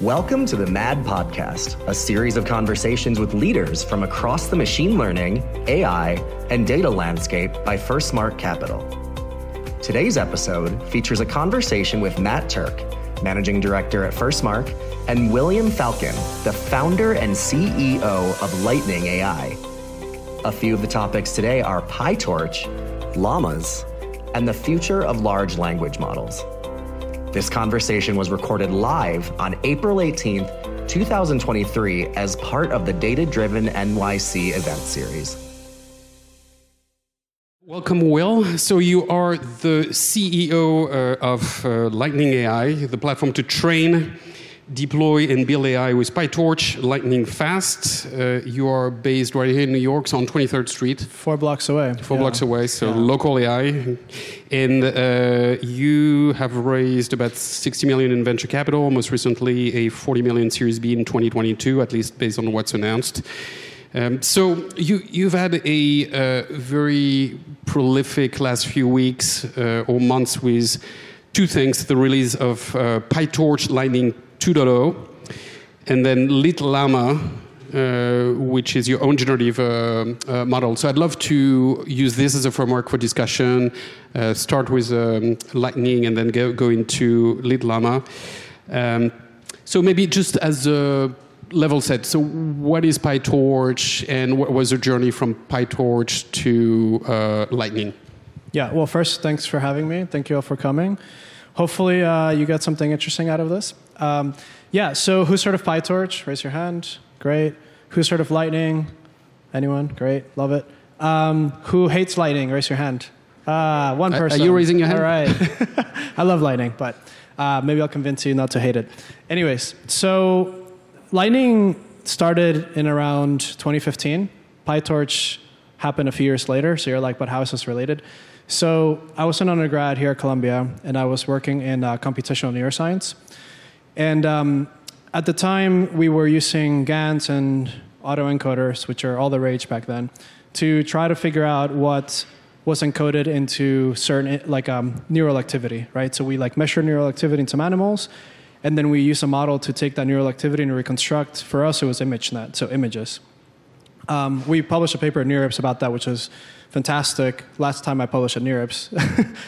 Welcome to the MAD Podcast, a series of conversations with leaders from across the machine learning, AI, and data landscape by First FirstMark Capital. Today's episode features a conversation with Matt Turck, Managing Director at FirstMark, and William Falcon, the founder and CEO of Lightning AI. A few of the topics today are PyTorch, llamas, and the future of large language models. This conversation was recorded live on April 18th, 2023, as part of the Data Driven NYC event series. Welcome, Will. So, you are the CEO uh, of uh, Lightning AI, the platform to train deploy and build AI with PyTorch, lightning fast. Uh, you are based right here in New York, so on 23rd Street. Four blocks away. Four yeah. blocks away, so yeah. local AI. And uh, you have raised about 60 million in venture capital, most recently a 40 million Series B in 2022, at least based on what's announced. Um, so you, you've had a uh, very prolific last few weeks uh, or months with two things: the release of uh, PyTorch Lightning 2.0, and then LitLlama, uh, which is your own generative uh, uh, model. So I'd love to use this as a framework for discussion. Uh, start with um, Lightning and then go, go into LitLlama. Um, so maybe just as a level set. So what is PyTorch, and what was the journey from PyTorch to uh, Lightning? Yeah. Well, first, thanks for having me. Thank you all for coming. Hopefully, uh, you got something interesting out of this. Um, yeah, so who's heard of PyTorch? Raise your hand. Great. Who's heard of Lightning? Anyone? Great. Love it. Um, who hates Lightning? Raise your hand. Uh, one person. Are you raising your hand? All right. I love Lightning, but uh, maybe I'll convince you not to hate it. Anyways, so Lightning started in around 2015. PyTorch happened a few years later. So you're like, but how is this related? So I was an undergrad here at Columbia, and I was working in uh, computational neuroscience. And um, at the time, we were using GANs and autoencoders, which are all the rage back then, to try to figure out what was encoded into certain like um, neural activity, right? So we like measure neural activity in some animals, and then we use a model to take that neural activity and reconstruct. For us, it was ImageNet, so images. Um, we published a paper at NeurIPS about that, which was fantastic. Last time I published at NeurIPS,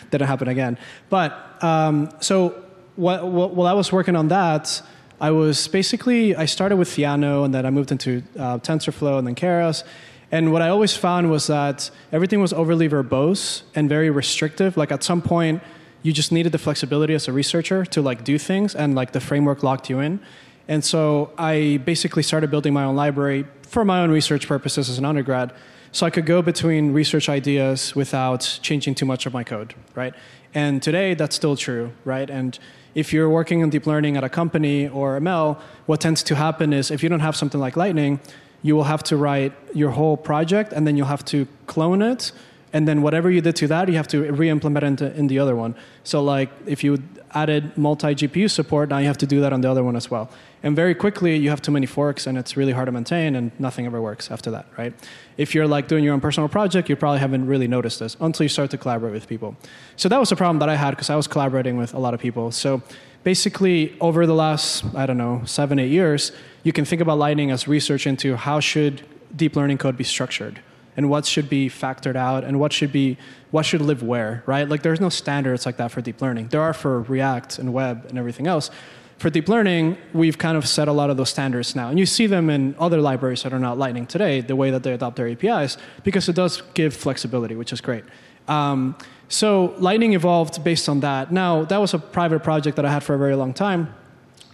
didn't happen again. But um, so while I was working on that, I was basically I started with Theano and then I moved into uh, TensorFlow and then Keras. And what I always found was that everything was overly verbose and very restrictive. Like at some point, you just needed the flexibility as a researcher to like do things, and like the framework locked you in. And so I basically started building my own library for my own research purposes as an undergrad, so I could go between research ideas without changing too much of my code, right? And today that's still true, right? And if you're working on deep learning at a company or ML, what tends to happen is if you don't have something like Lightning, you will have to write your whole project and then you'll have to clone it. And then whatever you did to that you have to re-implement it in the other one. So like if you added multi gpu support now you have to do that on the other one as well. And very quickly you have too many forks and it's really hard to maintain and nothing ever works after that right? If you're like doing your own personal project you probably haven't really noticed this until you start to collaborate with people. So that was a problem that i had because i was collaborating with a lot of people. So basically over the last i don't know seven eight years you can think about lightning as research into how should deep learning code be structured and what should be factored out and what should be what should live where right like there's no standards like that for deep learning there are for react and web and everything else for deep learning, we've kind of set a lot of those standards now. And you see them in other libraries that are not Lightning today, the way that they adopt their APIs, because it does give flexibility, which is great. Um, so Lightning evolved based on that. Now, that was a private project that I had for a very long time.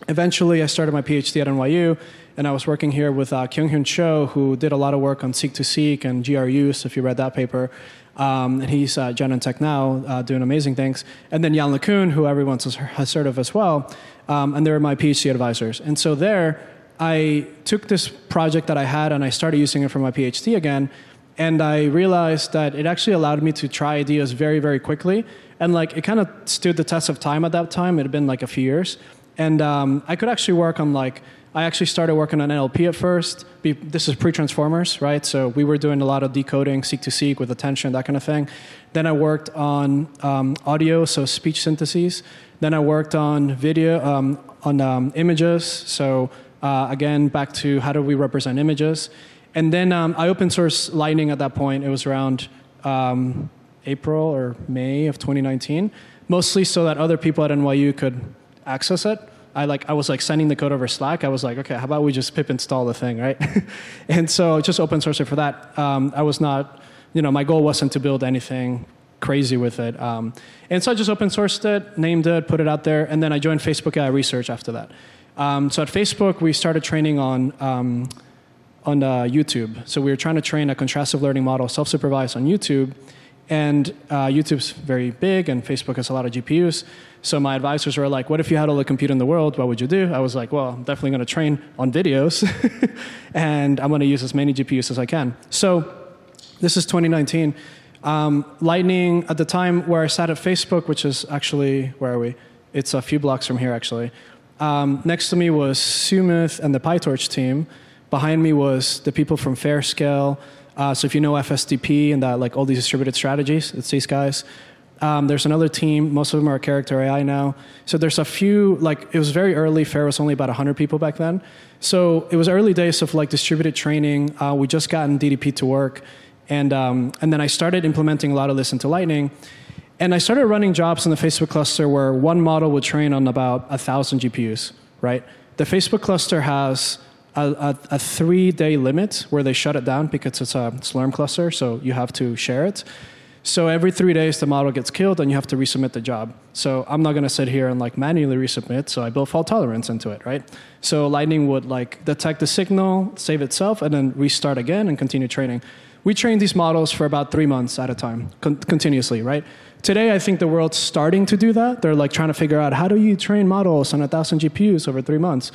Eventually, I started my PhD at NYU, and I was working here with uh, Kyung-Hyun Cho, who did a lot of work on seq-to-seq and GRUs, if you read that paper. Um, and he's uh, Genentech now, uh, doing amazing things. And then Yann LeCun, who everyone has heard of as well. Um, and they were my PhD advisors. And so there, I took this project that I had and I started using it for my PhD again. And I realized that it actually allowed me to try ideas very, very quickly. And like it kind of stood the test of time at that time. It had been like a few years. And um, I could actually work on like I actually started working on NLP at first. This is pre-transformers, right? So we were doing a lot of decoding, seq-to-seq with attention, that kind of thing. Then I worked on um, audio, so speech syntheses. Then I worked on video, um, on um, images. So uh, again, back to how do we represent images. And then um, I open source Lightning at that point. It was around um, April or May of 2019, mostly so that other people at NYU could access it. I like I was like sending the code over Slack. I was like, okay, how about we just pip install the thing, right? and so just open source it for that. Um, I was not, you know, my goal wasn't to build anything crazy with it. Um, and so I just open sourced it, named it, put it out there, and then I joined Facebook AI Research after that. Um, so at Facebook, we started training on um, on uh, YouTube. So we were trying to train a contrastive learning model, self-supervised on YouTube, and uh, YouTube's very big, and Facebook has a lot of GPUs. So my advisors were like, "What if you had all the compute in the world? What would you do?" I was like, "Well, I'm definitely going to train on videos, and I'm going to use as many GPUs as I can." So this is 2019. Um, Lightning at the time where I sat at Facebook, which is actually where are we? It's a few blocks from here, actually. Um, next to me was Soumith and the PyTorch team. Behind me was the people from Fairscale. Uh, so if you know FSDP and that, like all these distributed strategies, it's these guys. Um, there's another team. Most of them are character AI now. So there's a few. Like it was very early. Fair was only about 100 people back then. So it was early days of like distributed training. Uh, we just gotten DDP to work, and um, and then I started implementing a lot of this into Lightning. And I started running jobs in the Facebook cluster where one model would train on about a thousand GPUs. Right. The Facebook cluster has a, a, a three day limit where they shut it down because it's a Slurm cluster, so you have to share it. So every three days, the model gets killed, and you have to resubmit the job. So I'm not going to sit here and like manually resubmit. So I built fault tolerance into it, right? So Lightning would like detect the signal, save itself, and then restart again and continue training. We trained these models for about three months at a time, con- continuously, right? Today, I think the world's starting to do that. They're like trying to figure out how do you train models on a thousand GPUs over three months.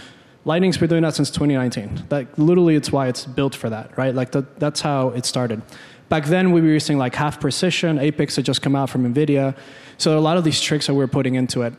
Lightning's been doing that since 2019. Like literally, it's why it's built for that, right? Like the, that's how it started. Back then, we were using like half precision. Apex had just come out from NVIDIA. So a lot of these tricks that we are putting into it.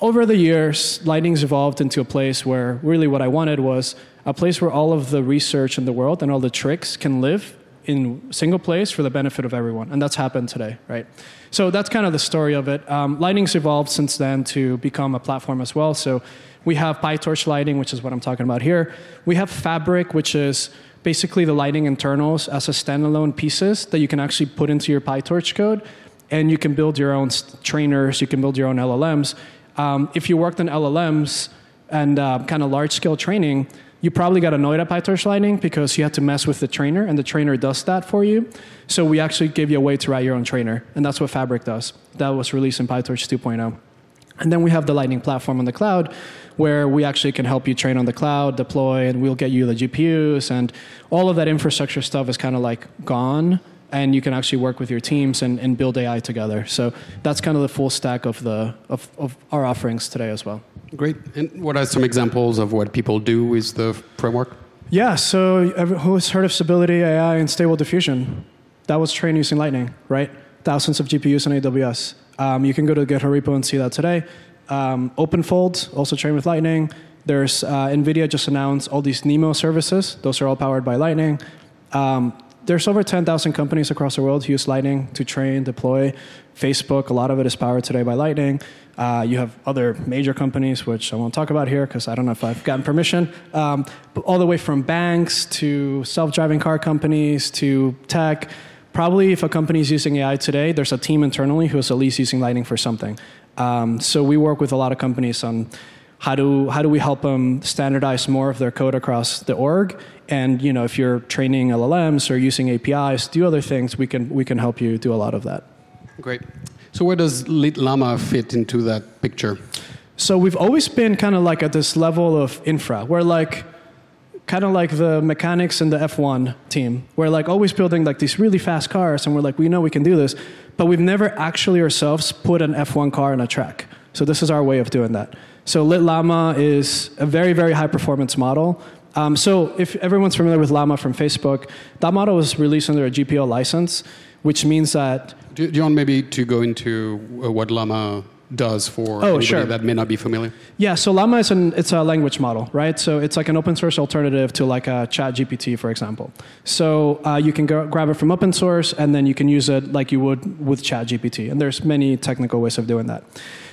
Over the years, Lightning's evolved into a place where really what I wanted was a place where all of the research in the world and all the tricks can live in single place for the benefit of everyone. And that's happened today, right? So that's kind of the story of it. Um, Lightning's evolved since then to become a platform as well. So we have PyTorch Lightning, which is what I'm talking about here. We have Fabric, which is basically the Lightning internals as a standalone pieces that you can actually put into your PyTorch code, and you can build your own trainers, you can build your own LLMs. Um, if you worked on LLMs and uh, kind of large scale training, you probably got annoyed at PyTorch Lightning because you had to mess with the trainer, and the trainer does that for you. So we actually give you a way to write your own trainer, and that's what Fabric does. That was released in PyTorch 2.0. And then we have the Lightning platform on the cloud, where we actually can help you train on the cloud, deploy, and we'll get you the GPUs. And all of that infrastructure stuff is kind of like gone. And you can actually work with your teams and, and build AI together. So that's kind of the full stack of, the, of, of our offerings today as well. Great. And what are some examples of what people do with the framework? Yeah, so who's heard of Stability AI and Stable Diffusion? That was trained using Lightning, right? Thousands of GPUs on AWS. Um, you can go to the GitHub repo and see that today. Um, OpenFold, also trained with Lightning. There's uh, NVIDIA just announced all these NeMo services. Those are all powered by Lightning. Um, there's over 10,000 companies across the world who use Lightning to train, deploy. Facebook, a lot of it is powered today by Lightning. Uh, you have other major companies, which I won't talk about here because I don't know if I've gotten permission. Um, all the way from banks to self driving car companies to tech. Probably, if a company is using AI today, there's a team internally who is at least using Lightning for something. Um, so we work with a lot of companies on how do how do we help them standardize more of their code across the org? And you know if you're training llms or using apis do other things we can we can help you do a lot of that. Great. So where does llama fit into that picture? So we've always been kind of like at this level of infra. Where like kind of like the mechanics in the f1 team we're like always building like these really fast cars and we're like we know we can do this but we've never actually ourselves put an F1 car in a track. So this is our way of doing that. So Lit Llama is a very, very high performance model. Um, so if everyone's familiar with Llama from Facebook, that model was released under a GPL license, which means that. Do, do you want maybe to go into uh, what Llama does for oh, anybody sure. that may not be familiar? Yeah, so Llama is an it's a language model, right? So it's like an open source alternative to like a Chat GPT, for example. So uh, you can go, grab it from open source, and then you can use it like you would with Chat GPT. And there's many technical ways of doing that.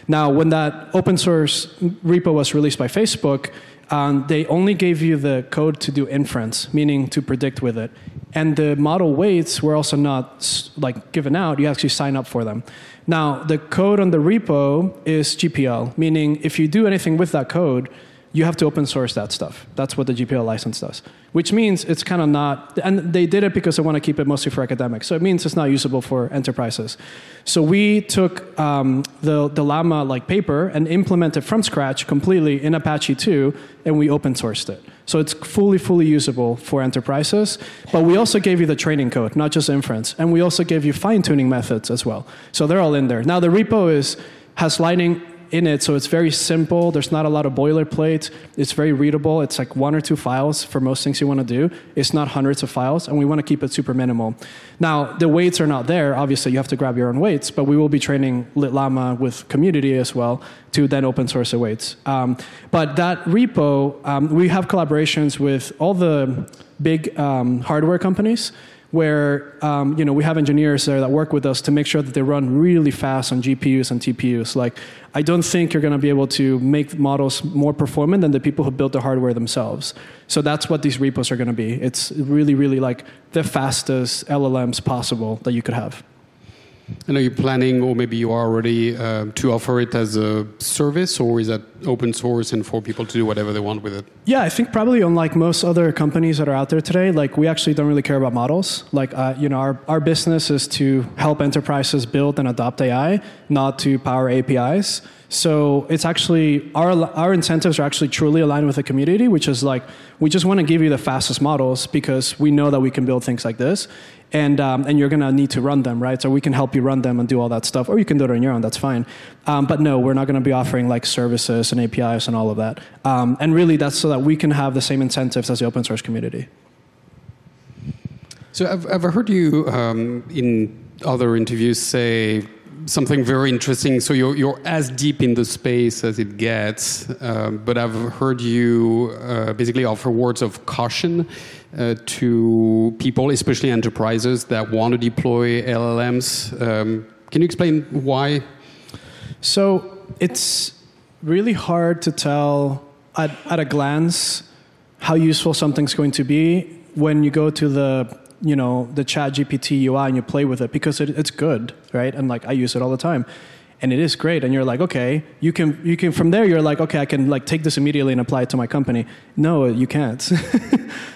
Now, when that open source repo was released by Facebook, um, they only gave you the code to do inference, meaning to predict with it. And the model weights were also not like given out. You actually sign up for them. Now, the code on the repo is GPL, meaning if you do anything with that code, you have to open source that stuff. That's what the GPL license does, which means it's kind of not, and they did it because they want to keep it mostly for academics. So it means it's not usable for enterprises. So we took um, the, the Llama like paper and implemented from scratch completely in Apache 2, and we open sourced it. So it's fully, fully usable for enterprises. But we also gave you the training code, not just inference. And we also gave you fine tuning methods as well. So they're all in there. Now the repo is, has Lightning in it, so it's very simple. There's not a lot of boilerplate. It's very readable. It's like one or two files for most things you want to do. It's not hundreds of files, and we want to keep it super minimal. Now, the weights are not there. Obviously, you have to grab your own weights, but we will be training LitLlama with community as well to then open source the weights. Um, but that repo, um, we have collaborations with all the big um, hardware companies where um, you know we have engineers there that work with us to make sure that they run really fast on GPUs and TPUs. Like I don't think you're going to be able to make models more performant than the people who built the hardware themselves. So that's what these repos are going to be. It's really, really like the fastest LLMs possible that you could have. And are you're planning, or maybe you are already, uh, to offer it as a service, or is that open source and for people to do whatever they want with it? Yeah, I think probably unlike most other companies that are out there today, like we actually don't really care about models. Like, uh, you know, our, our business is to help enterprises build and adopt AI, not to power APIs. So it's actually our our incentives are actually truly aligned with the community, which is like we just want to give you the fastest models because we know that we can build things like this, and um, and you're gonna need to run them, right? So we can help you run them and do all that stuff, or you can do it on your own. That's fine. Um, but no, we're not to be offering like services and APIs and all of that. Um, and really, that's so that we can have the same incentives as the open source community. So I've, I've heard you um, in other interviews say something very interesting. So you're, you're as deep in the space as it gets, uh, but I've heard you uh, basically offer words of caution uh, to people, especially enterprises that want to deploy LLMs. Um, can you explain why? So it's really hard to tell at, at a glance how useful something's going to be when you go to the you know the chat gpt ui and you play with it because it, it's good right and like i use it all the time and it is great. And you're like okay you can you can from there you're like okay i can like take this immediately and apply it to my company. No you can't.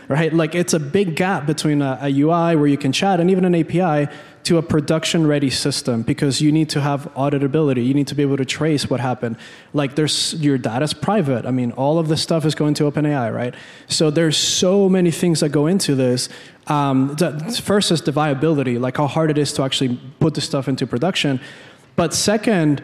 Right? Like it's a big gap between a, a ui where you can chat and even an api to a production ready system because you need to have auditability. You need to be able to trace what happened. Like there's your data's private. I mean all of this stuff is going to openai right? So there's so many things that go into this. Um, first is the viability like how hard it is to actually put the stuff into production but second,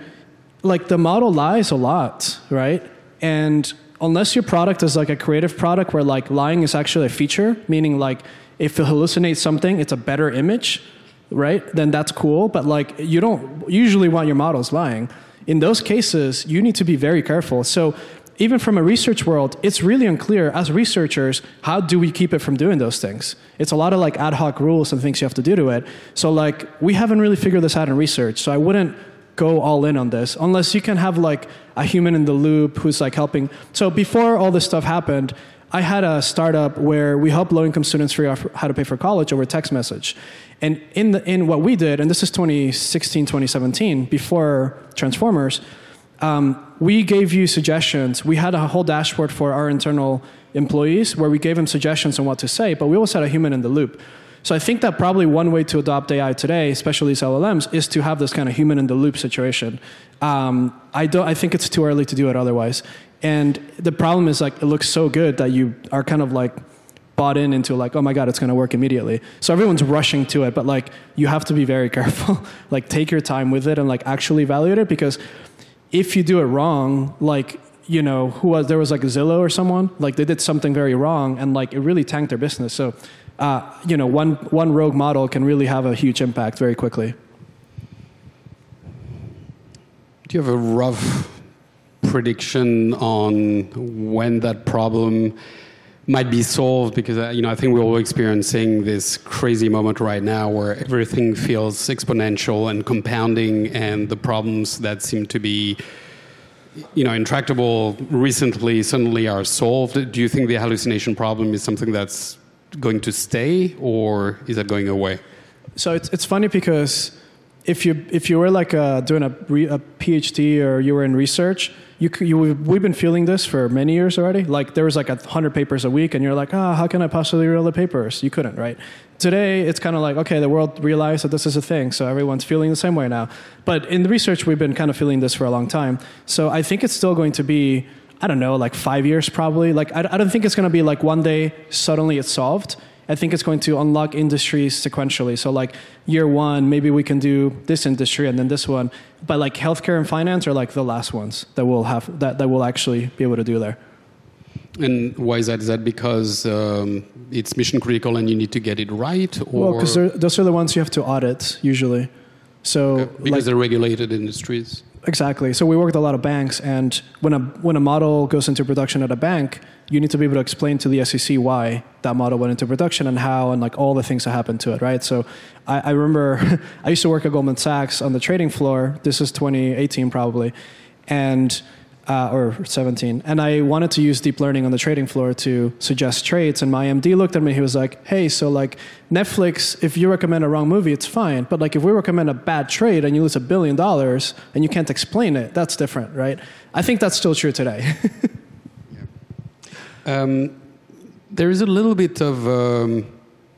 like the model lies a lot, right? And unless your product is like a creative product where like lying is actually a feature, meaning like if it hallucinates something, it's a better image, right? Then that's cool. But like you don't usually want your models lying. In those cases, you need to be very careful. So even from a research world, it's really unclear as researchers, how do we keep it from doing those things? It's a lot of like ad hoc rules and things you have to do to it. So like we haven't really figured this out in research. So I wouldn't go all in on this unless you can have like a human in the loop who's like helping. So before all this stuff happened, I had a startup where we helped low income students figure out how to pay for college over text message. And in, the, in what we did, and this is 2016, 2017, before Transformers, um, we gave you suggestions. We had a whole dashboard for our internal employees where we gave them suggestions on what to say, but we also had a human in the loop. So I think that probably one way to adopt AI today, especially these LLMs, is to have this kind of human in the loop situation. Um, I don't. I think it's too early to do it otherwise. And the problem is like it looks so good that you are kind of like bought in into like oh my god it's going to work immediately so everyone's rushing to it but like you have to be very careful like take your time with it and like actually evaluate it because if you do it wrong, like you know, who was there was like Zillow or someone like they did something very wrong and like it really tanked their business. So, uh, you know, one one rogue model can really have a huge impact very quickly. Do you have a rough prediction on when that problem might be solved because uh, you know I think we're all experiencing this crazy moment right now where everything feels exponential and compounding, and the problems that seem to be you know intractable recently suddenly are solved. Do you think the hallucination problem is something that's going to stay, or is that going away? So it's it's funny because if you if you were like uh, doing a, a PhD or you were in research you, you, we've been feeling this for many years already. Like there was like a hundred papers a week, and you're like, ah, oh, how can I possibly read all the papers? You couldn't, right? Today, it's kind of like, okay, the world realized that this is a thing, so everyone's feeling the same way now. But in the research, we've been kind of feeling this for a long time. So I think it's still going to be, I don't know, like five years probably. Like I, I don't think it's going to be like one day suddenly it's solved. I think it's going to unlock industries sequentially. So like year one, maybe we can do this industry and then this one. But like healthcare and finance are like the last ones that we'll have that, that we'll actually be able to do there. And why is that? Is that because um, it's mission critical and you need to get it right? Or? Well, because those are the ones you have to audit usually. So okay. because like, they're regulated industries. Exactly. So we work with a lot of banks, and when a when a model goes into production at a bank, you need to be able to explain to the SEC why that model went into production and how and like all the things that happened to it, right? So I, I remember I used to work at Goldman Sachs on the trading floor. This is 2018 probably, and uh, or 17, and I wanted to use deep learning on the trading floor to suggest trades. And my MD looked at me. He was like, "Hey, so like Netflix, if you recommend a wrong movie, it's fine. But like if we recommend a bad trade and you lose a billion dollars and you can't explain it, that's different, right?" I think that's still true today. um, there is a little bit of um,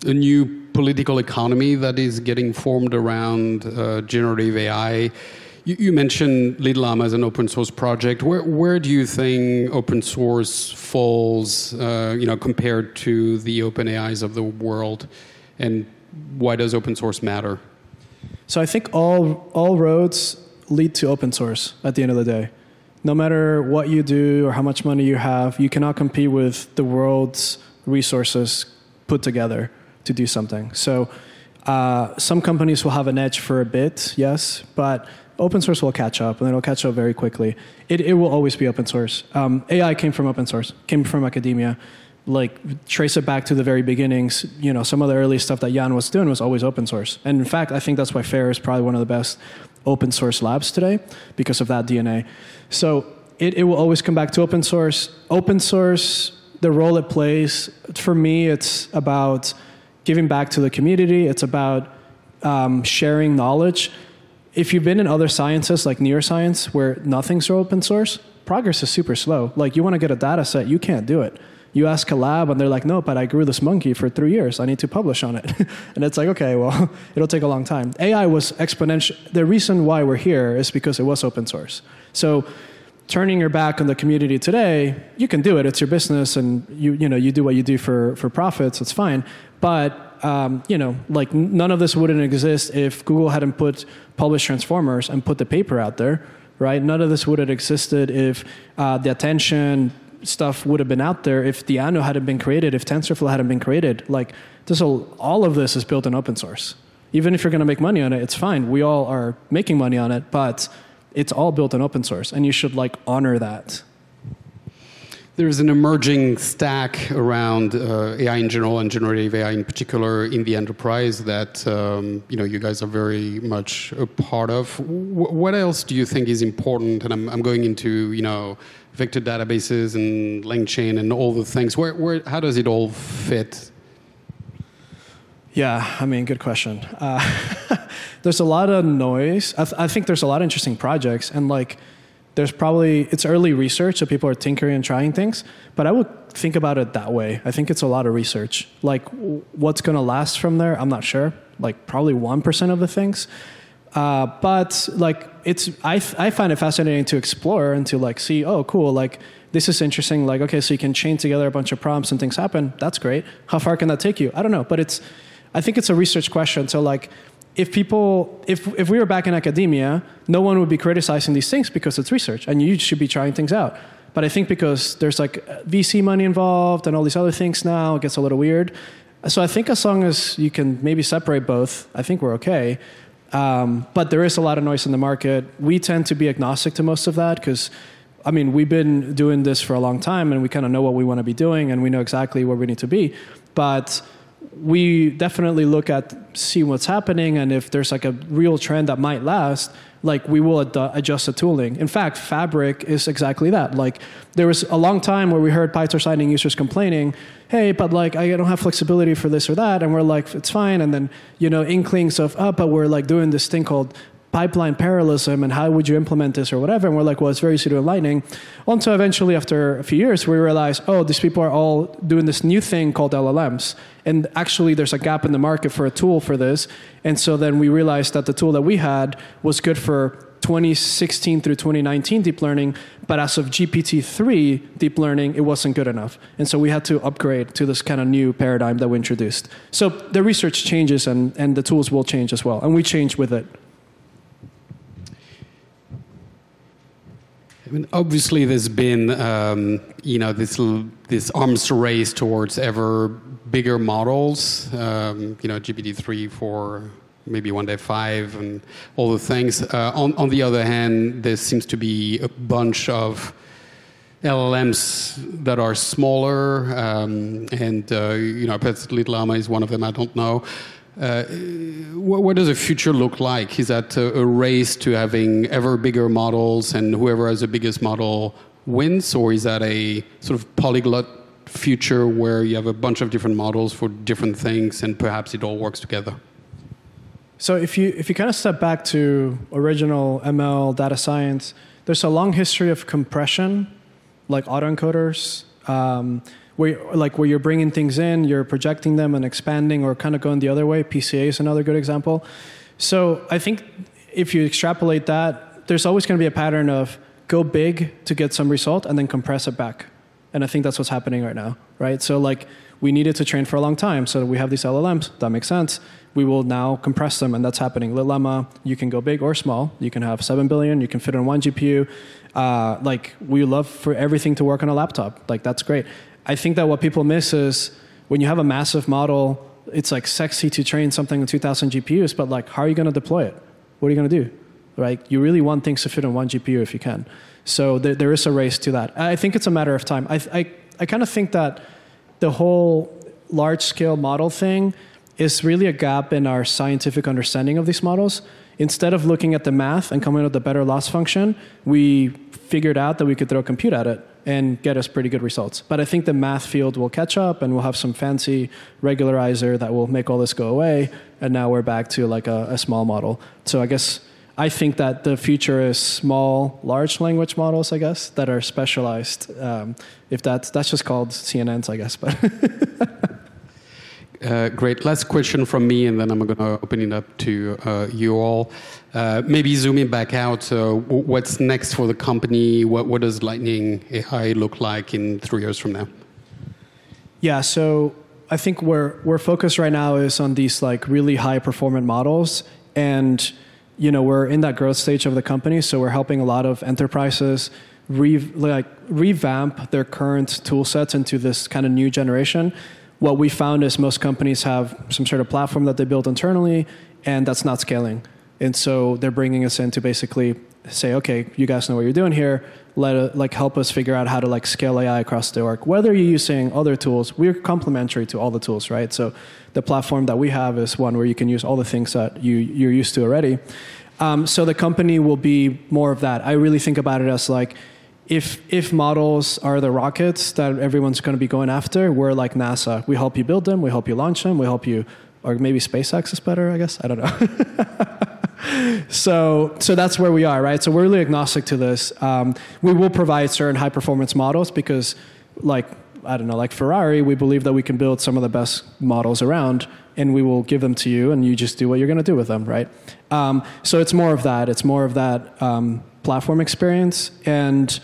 a new political economy that is getting formed around uh, generative AI you, you, mentioned LitLlama as an open source project. Where, where do you think open source falls, uh, you know, compared to the open AIs of the world, and why does open source matter? So I think all all roads lead to open source at the end of the day. No matter what you do or how much money you have, you cannot compete with the world's resources put together to do something. So uh, some companies will have an edge for a bit, yes, but open source will catch up, and it'll catch up very quickly. It, it will always be open source. Um, AI came from open source, came from academia. Like trace it back to the very beginnings. You know, some of the early stuff that Yann was doing was always open source. And in fact, I think that's why FAIR is probably one of the best open source labs today because of that DNA. So it, it will always come back to open source. Open source, the role it plays, for me, it's about giving back to the community. It's about um, sharing knowledge if you've been in other sciences like neuroscience where nothing's open source, progress is super slow. Like you want to get a data set, you can't do it. You ask a lab and they're like, no, but I grew this monkey for three years. I need to publish on it. and it's like, okay, well, it'll take a long time. AI was exponential. The reason why we're here is because it was open source. So turning your back on the community today, you can do it. It's your business and you, you know, you do what you do for, for profits. It's fine. But um, you know, like none of this wouldn't exist if Google hadn't put published transformers and put the paper out there, right? None of this would have existed if uh, the attention stuff would have been out there, if the Theano hadn't been created, if TensorFlow hadn't been created. Like, this all, all of this is built in open source. Even if you're going to make money on it, it's fine. We all are making money on it, but it's all built in open source, and you should like honor that there's an emerging stack around uh, AI in general and generative AI in particular in the enterprise that um, you know you guys are very much a part of. W- what else do you think is important? And I'm, I'm, going into you know vector databases and LangChain and all the things. Where, where how does it all fit? Yeah, I mean, good question. Uh, there's a lot of noise. I, th- I think there's a lot of interesting projects and like there's probably it's early research so people are tinkering and trying things but i would think about it that way. I think it's a lot of research. Like what's going to last from there? I'm not sure. Like probably 1% of the things. Uh, but like it's I, I find it fascinating to explore and to like see oh cool like this is interesting like okay so you can chain together a bunch of prompts and things happen. That's great. How far can that take you? I don't know but it's i think it's a research question. So like if people, if, if we were back in academia, no one would be criticizing these things because it's research and you should be trying things out. But I think because there's like VC money involved and all these other things now, it gets a little weird. So I think as long as you can maybe separate both, I think we're okay. Um, but there is a lot of noise in the market. We tend to be agnostic to most of that because I mean, we've been doing this for a long time and we kind of know what we want to be doing and we know exactly where we need to be. But we definitely look at see what's happening and if there's like a real trend that might last like we will ad- adjust the tooling. In fact fabric is exactly that. Like there was a long time where we heard PyTorch Lightning users complaining hey but like i don't have flexibility for this or that and we're like it's fine and then you know inklings of oh but we're like doing this thing called pipeline parallelism and how would you implement this or whatever. And we're like, well, it's very easy to do in Lightning. Until eventually, after a few years, we realized, oh, these people are all doing this new thing called LLMs. And actually, there's a gap in the market for a tool for this. And so then we realized that the tool that we had was good for 2016 through 2019 deep learning, but as of GPT-3 deep learning, it wasn't good enough. And so we had to upgrade to this kind of new paradigm that we introduced. So the research changes and, and the tools will change as well. And we change with it. I mean, obviously, there's been um, you know this this arms race towards ever bigger models. Um, you know, GPT three, four, maybe one day five, and all the things. Uh, on on the other hand, there seems to be a bunch of LLMs that are smaller, um, and uh, you know, perhaps LitLlama is one of them. I don't know. Uh, what, what, does the future look like? Is that a, a, race to having ever bigger models and whoever has the biggest model wins? Or is that a sort of polyglot future where you have a bunch of different models for different things and perhaps it all works together? So if you, if you kind of step back to original ML data science, there's a long history of compression, like autoencoders. Um, where like where you're bringing things in, you're projecting them and expanding, or kind of going the other way. PCA is another good example. So I think if you extrapolate that, there's always going to be a pattern of go big to get some result and then compress it back. And I think that's what's happening right now, right? So like we needed to train for a long time, so we have these LLMs. That makes sense. We will now compress them, and that's happening. Llama, you can go big or small. You can have seven billion. You can fit on one GPU. Uh, like we love for everything to work on a laptop. Like that's great. I think that what people miss is when you have a massive model, it's like sexy to train something with 2,000 GPUs, but like, how are you going to deploy it? What are you going to do? Right? You really want things to fit on one GPU if you can. So there, there is a race to that. I think it's a matter of time. I, I, I kind of think that the whole large scale model thing is really a gap in our scientific understanding of these models. Instead of looking at the math and coming up with a better loss function, we figured out that we could throw compute at it and get us pretty good results. But I think the math field will catch up and we'll have some fancy regularizer that will make all this go away. And now we're back to like a, a small model. So I guess I think that the future is small, large language models, I guess, that are specialized. Um, if that's, that's just called CNNs, I guess. But Uh, great. Last question from me, and then I'm going to open it up to uh, you all. Uh, maybe zooming back out, uh, what's next for the company? What, what does Lightning AI look like in three years from now? Yeah, so I think where we're focused right now is on these like really high performant models, and you know we're in that growth stage of the company, so we're helping a lot of enterprises re- like revamp their current tool sets into this kind of new generation what we found is most companies have some sort of platform that they build internally, and that's not scaling. And so they're bringing us in to basically say, okay, you guys know what you're doing here. Let uh, like help us figure out how to like scale AI across the org. Whether you're using other tools, we're complementary to all the tools, right? So the platform that we have is one where you can use all the things that you you're used to already. Um, so the company will be more of that. I really think about it as like if if models are the rockets that everyone's going to be going after, we're like NASA. We help you build them, we help you launch them, we help you, or maybe SpaceX is better. I guess I don't know. so so that's where we are, right? So we're really agnostic to this. Um, we will provide certain high performance models because, like I don't know, like Ferrari, we believe that we can build some of the best models around, and we will give them to you, and you just do what you're going to do with them, right? Um, so it's more of that. It's more of that um, platform experience and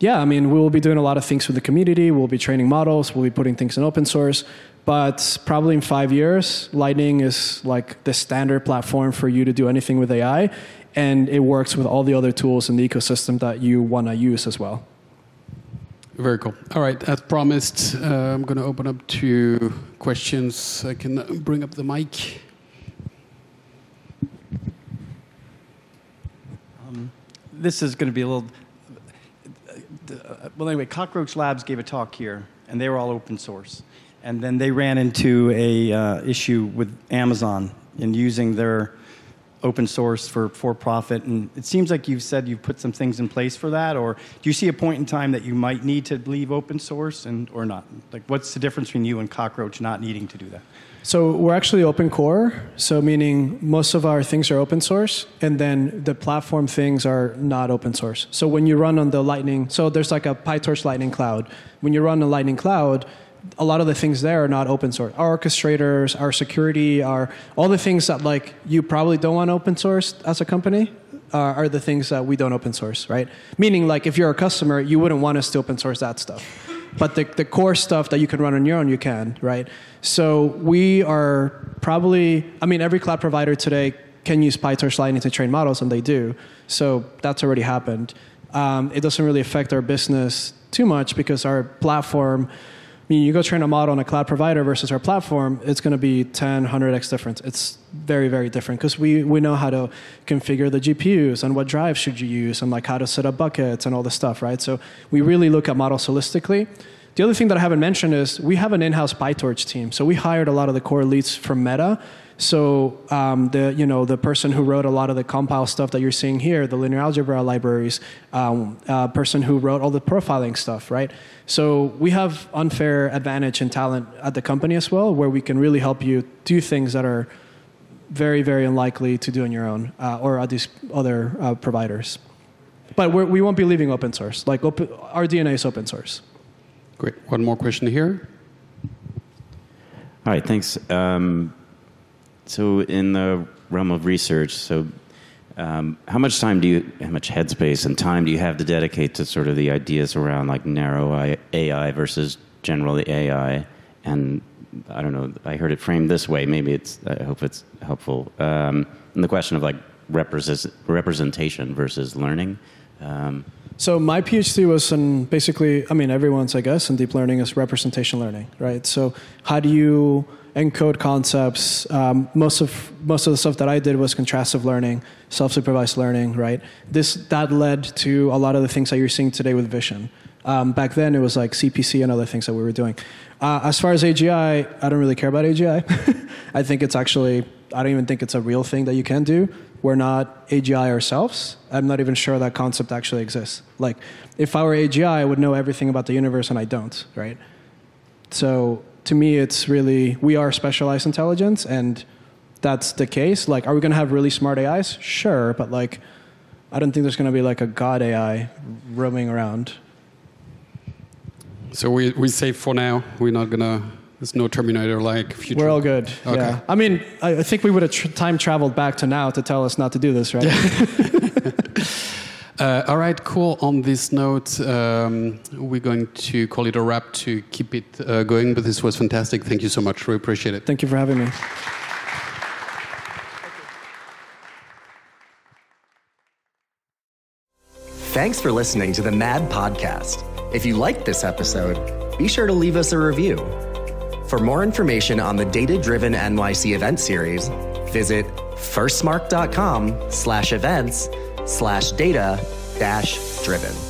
yeah, I mean, we will be doing a lot of things with the community. We'll be training models. We'll be putting things in open source. But probably in five years, Lightning is like the standard platform for you to do anything with AI. And it works with all the other tools in the ecosystem that you want to use as well. Very cool. All right, as promised, uh, I'm going to open up to questions. I can bring up the mic. Um, this is going to be a little uh, well, anyway, Cockroach Labs gave a talk here, and they were all open source. And then they ran into a uh, issue with Amazon in using their open source for for profit. And it seems like you've said you've put some things in place for that. Or do you see a point in time that you might need to leave open source and or not? Like, what's the difference between you and Cockroach not needing to do that? So we're actually open core. So meaning most of our things are open source, and then the platform things are not open source. So when you run on the Lightning, so there's like a PyTorch Lightning Cloud. When you run a Lightning Cloud, a lot of the things there are not open source. Our orchestrators, our security, our all the things that like you probably don't want open source as a company are, are the things that we don't open source, right? Meaning like if you're a customer, you wouldn't want us to open source that stuff. But the, the core stuff that you can run on your own, you can, right? So we are probably, I mean, every cloud provider today can use PyTorch Lightning to train models, and they do. So that's already happened. Um, it doesn't really affect our business too much because our platform, mean, you go train a model on a cloud provider versus our platform, it's going to be 10, 100x difference. It's very, very different because we, we know how to configure the GPUs and what drives should you use and like how to set up buckets and all this stuff, right? So we really look at models holistically. The other thing that I haven't mentioned is we have an in-house PyTorch team. So we hired a lot of the core leads from Meta. So um, the you know the person who wrote a lot of the compile stuff that you're seeing here, the linear algebra libraries, um, uh, person who wrote all the profiling stuff, right? So we have unfair advantage in talent at the company as well, where we can really help you do things that are very very unlikely to do on your own uh, or at these other uh, providers. But we're, we will not be leaving open source. Like our DNA is open source. Great. One more question here. All right, thanks. Um, so, in the realm of research, so um, how much time do you, how much headspace and time do you have to dedicate to sort of the ideas around like narrow AI versus general AI? And I don't know, I heard it framed this way. Maybe it's, I hope it's helpful. Um, and the question of like represent, representation versus learning. Um, so my PhD was in basically, I mean, everyone's, I guess, in deep learning is representation learning, right? So how do you encode concepts? Um, most of most of the stuff that I did was contrastive learning, self-supervised learning, right? This that led to a lot of the things that you're seeing today with vision. Um, back then, it was like CPC and other things that we were doing. Uh, as far as AGI, I don't really care about AGI. I think it's actually, I don't even think it's a real thing that you can do we're not AGI ourselves, I'm not even sure that concept actually exists. Like, if I were AGI, I would know everything about the universe, and I don't, right? So, to me, it's really, we are specialized intelligence, and that's the case. Like, are we going to have really smart AIs? Sure, but like, I don't think there's going to be like a God AI roaming around. So we we say for now we're not gonna there's no Terminator like future. We're all good. Okay. Yeah. I mean, I, I think we would have tr- time traveled back to now to tell us not to do this, right? uh, all right, cool. On this note, um, we're going to call it a wrap to keep it uh, going, but this was fantastic. Thank you so much. We appreciate it. Thank you for having me. Thanks for listening to the MAD podcast. If you liked this episode, be sure to leave us a review for more information on the Data Driven NYC event series, visit firstmark.com slash events slash data dash driven.